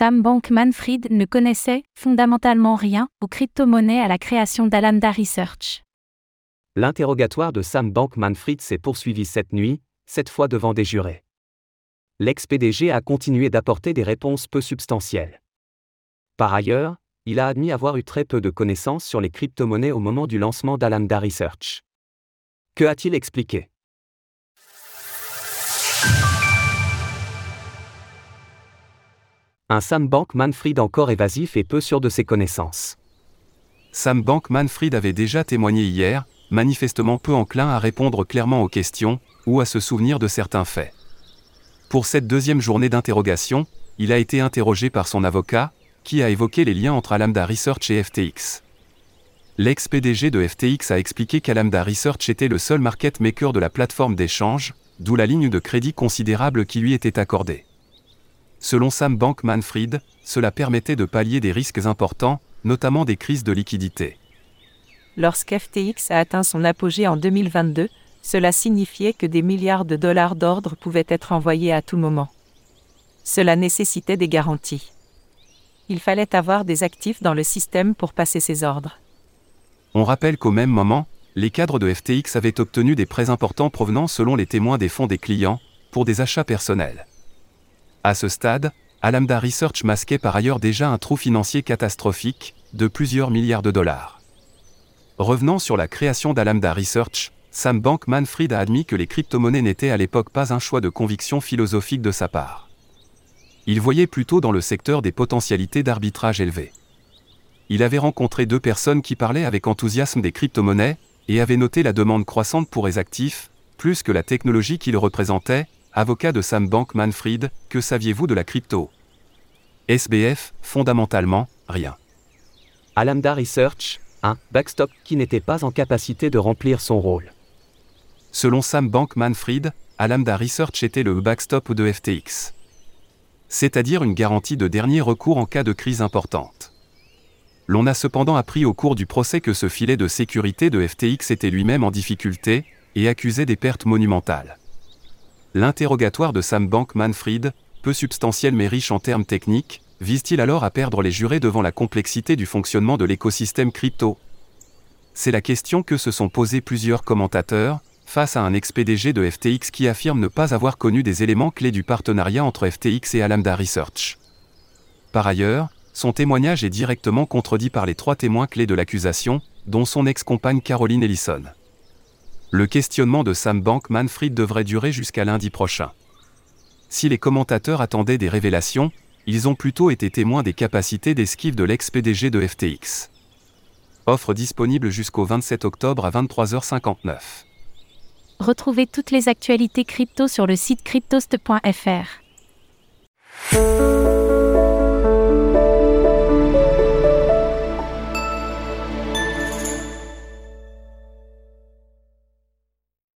Sam Bankman-Fried ne connaissait fondamentalement rien aux crypto-monnaies à la création d'Alameda Research. L'interrogatoire de Sam Bankman-Fried s'est poursuivi cette nuit, cette fois devant des jurés. L'ex-PDG a continué d'apporter des réponses peu substantielles. Par ailleurs, il a admis avoir eu très peu de connaissances sur les crypto-monnaies au moment du lancement d'Alameda Research. Que a-t-il expliqué? Un Sam Bankman-Fried encore évasif et peu sûr de ses connaissances. Sam Bankman-Fried avait déjà témoigné hier, manifestement peu enclin à répondre clairement aux questions, ou à se souvenir de certains faits. Pour cette deuxième journée d'interrogation, il a été interrogé par son avocat, qui a évoqué les liens entre Alameda Research et FTX. L'ex-PDG de FTX a expliqué qu'Alameda Research était le seul market maker de la plateforme d'échange, d'où la ligne de crédit considérable qui lui était accordée. Selon Sam Bankman-Fried, cela permettait de pallier des risques importants, notamment des crises de liquidité. Lorsqu'FTX a atteint son apogée en 2022, cela signifiait que des milliards de dollars d'ordre pouvaient être envoyés à tout moment. Cela nécessitait des garanties. Il fallait avoir des actifs dans le système pour passer ces ordres. On rappelle qu'au même moment, les cadres de FTX avaient obtenu des prêts importants provenant selon les témoins des fonds des clients, pour des achats personnels. À ce stade, Alameda Research masquait par ailleurs déjà un trou financier catastrophique, de plusieurs milliards de dollars. Revenant sur la création d'Alameda Research, Sam Bankman-Fried a admis que les crypto-monnaies n'étaient à l'époque pas un choix de conviction philosophique de sa part. Il voyait plutôt dans le secteur des potentialités d'arbitrage élevées. Il avait rencontré deux personnes qui parlaient avec enthousiasme des crypto-monnaies, et avait noté la demande croissante pour les actifs, plus que la technologie qui le représentait, avocat de Sam Bankman-Fried, que saviez-vous de la crypto? SBF, fondamentalement, rien. Alameda Research, un backstop qui n'était pas en capacité de remplir son rôle. Selon Sam Bankman-Fried, Alameda Research était le backstop de FTX. C'est-à-dire une garantie de dernier recours en cas de crise importante. L'on a cependant appris au cours du procès que ce filet de sécurité de FTX était lui-même en difficulté, et accusait des pertes monumentales. L'interrogatoire de Sam Bankman-Fried, peu substantiel mais riche en termes techniques, vise-t-il alors à perdre les jurés devant la complexité du fonctionnement de l'écosystème crypto? C'est la question que se sont posés plusieurs commentateurs, face à un ex-PDG de FTX qui affirme ne pas avoir connu des éléments clés du partenariat entre FTX et Alameda Research. Par ailleurs, son témoignage est directement contredit par les trois témoins clés de l'accusation, dont son ex-compagne Caroline Ellison. Le questionnement de Sam Bankman-Fried devrait durer jusqu'à lundi prochain. Si les commentateurs attendaient des révélations, ils ont plutôt été témoins des capacités d'esquive de l'ex-PDG de FTX. Offre disponible jusqu'au 27 octobre à 23h59. Retrouvez toutes les actualités crypto sur le site cryptost.fr.